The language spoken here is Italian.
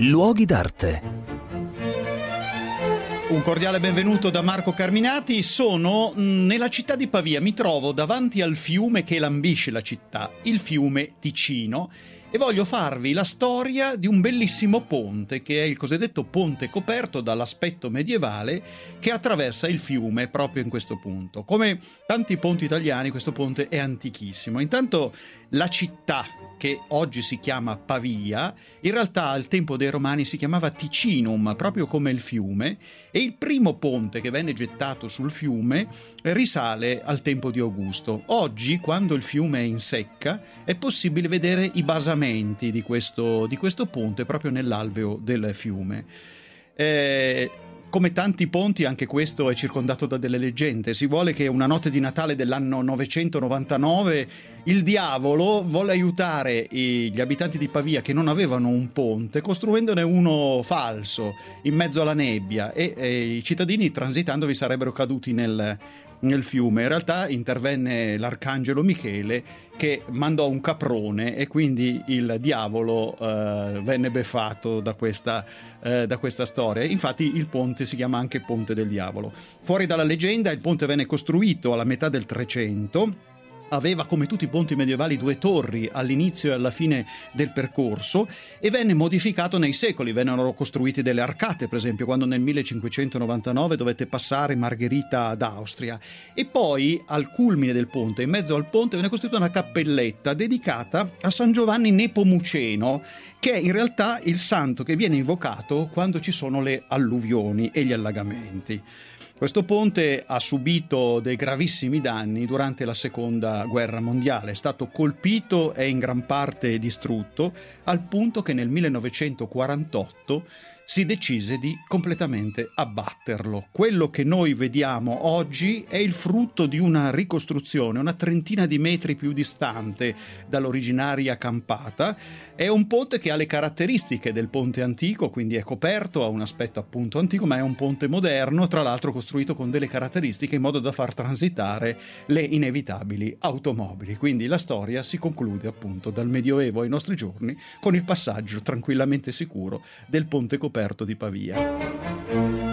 Luoghi d'arte. Un cordiale benvenuto da Marco Carminati. Sono mm, nella città di Pavia, mi trovo davanti al fiume che lambisce la città, il fiume Ticino, e voglio farvi la storia di un bellissimo ponte, che è il cosiddetto ponte coperto dall'aspetto medievale che attraversa il fiume proprio in questo punto. Come tanti ponti italiani, questo ponte è antichissimo. Intanto la città che oggi si chiama Pavia, in realtà al tempo dei Romani si chiamava Ticinum, proprio come il fiume, e il primo ponte che venne gettato sul fiume risale al tempo di Augusto. Oggi, quando il fiume è in secca, è possibile vedere i basamenti di questo, di questo ponte proprio nell'alveo del fiume. Eh, come tanti ponti, anche questo è circondato da delle leggende. Si vuole che una notte di Natale dell'anno 999 il diavolo volle aiutare gli abitanti di Pavia che non avevano un ponte costruendone uno falso in mezzo alla nebbia e, e i cittadini transitando vi sarebbero caduti nel, nel fiume. In realtà intervenne l'arcangelo Michele che mandò un caprone e quindi il diavolo eh, venne beffato da questa, eh, da questa storia. Infatti il ponte si chiama anche Ponte del Diavolo. Fuori dalla leggenda il ponte venne costruito alla metà del 300 aveva come tutti i ponti medievali due torri all'inizio e alla fine del percorso e venne modificato nei secoli, vennero costruite delle arcate per esempio quando nel 1599 dovette passare Margherita d'Austria e poi al culmine del ponte, in mezzo al ponte venne costruita una cappelletta dedicata a San Giovanni Nepomuceno che è in realtà il santo che viene invocato quando ci sono le alluvioni e gli allagamenti. Questo ponte ha subito dei gravissimi danni durante la seconda guerra mondiale, è stato colpito e in gran parte distrutto al punto che nel 1948 si decise di completamente abbatterlo. Quello che noi vediamo oggi è il frutto di una ricostruzione, una trentina di metri più distante dall'originaria campata. È un ponte che ha le caratteristiche del ponte antico, quindi è coperto, ha un aspetto appunto antico, ma è un ponte moderno, tra l'altro costruito con delle caratteristiche in modo da far transitare le inevitabili automobili. Quindi la storia si conclude appunto dal Medioevo ai nostri giorni con il passaggio tranquillamente sicuro del ponte coperto di Pavia.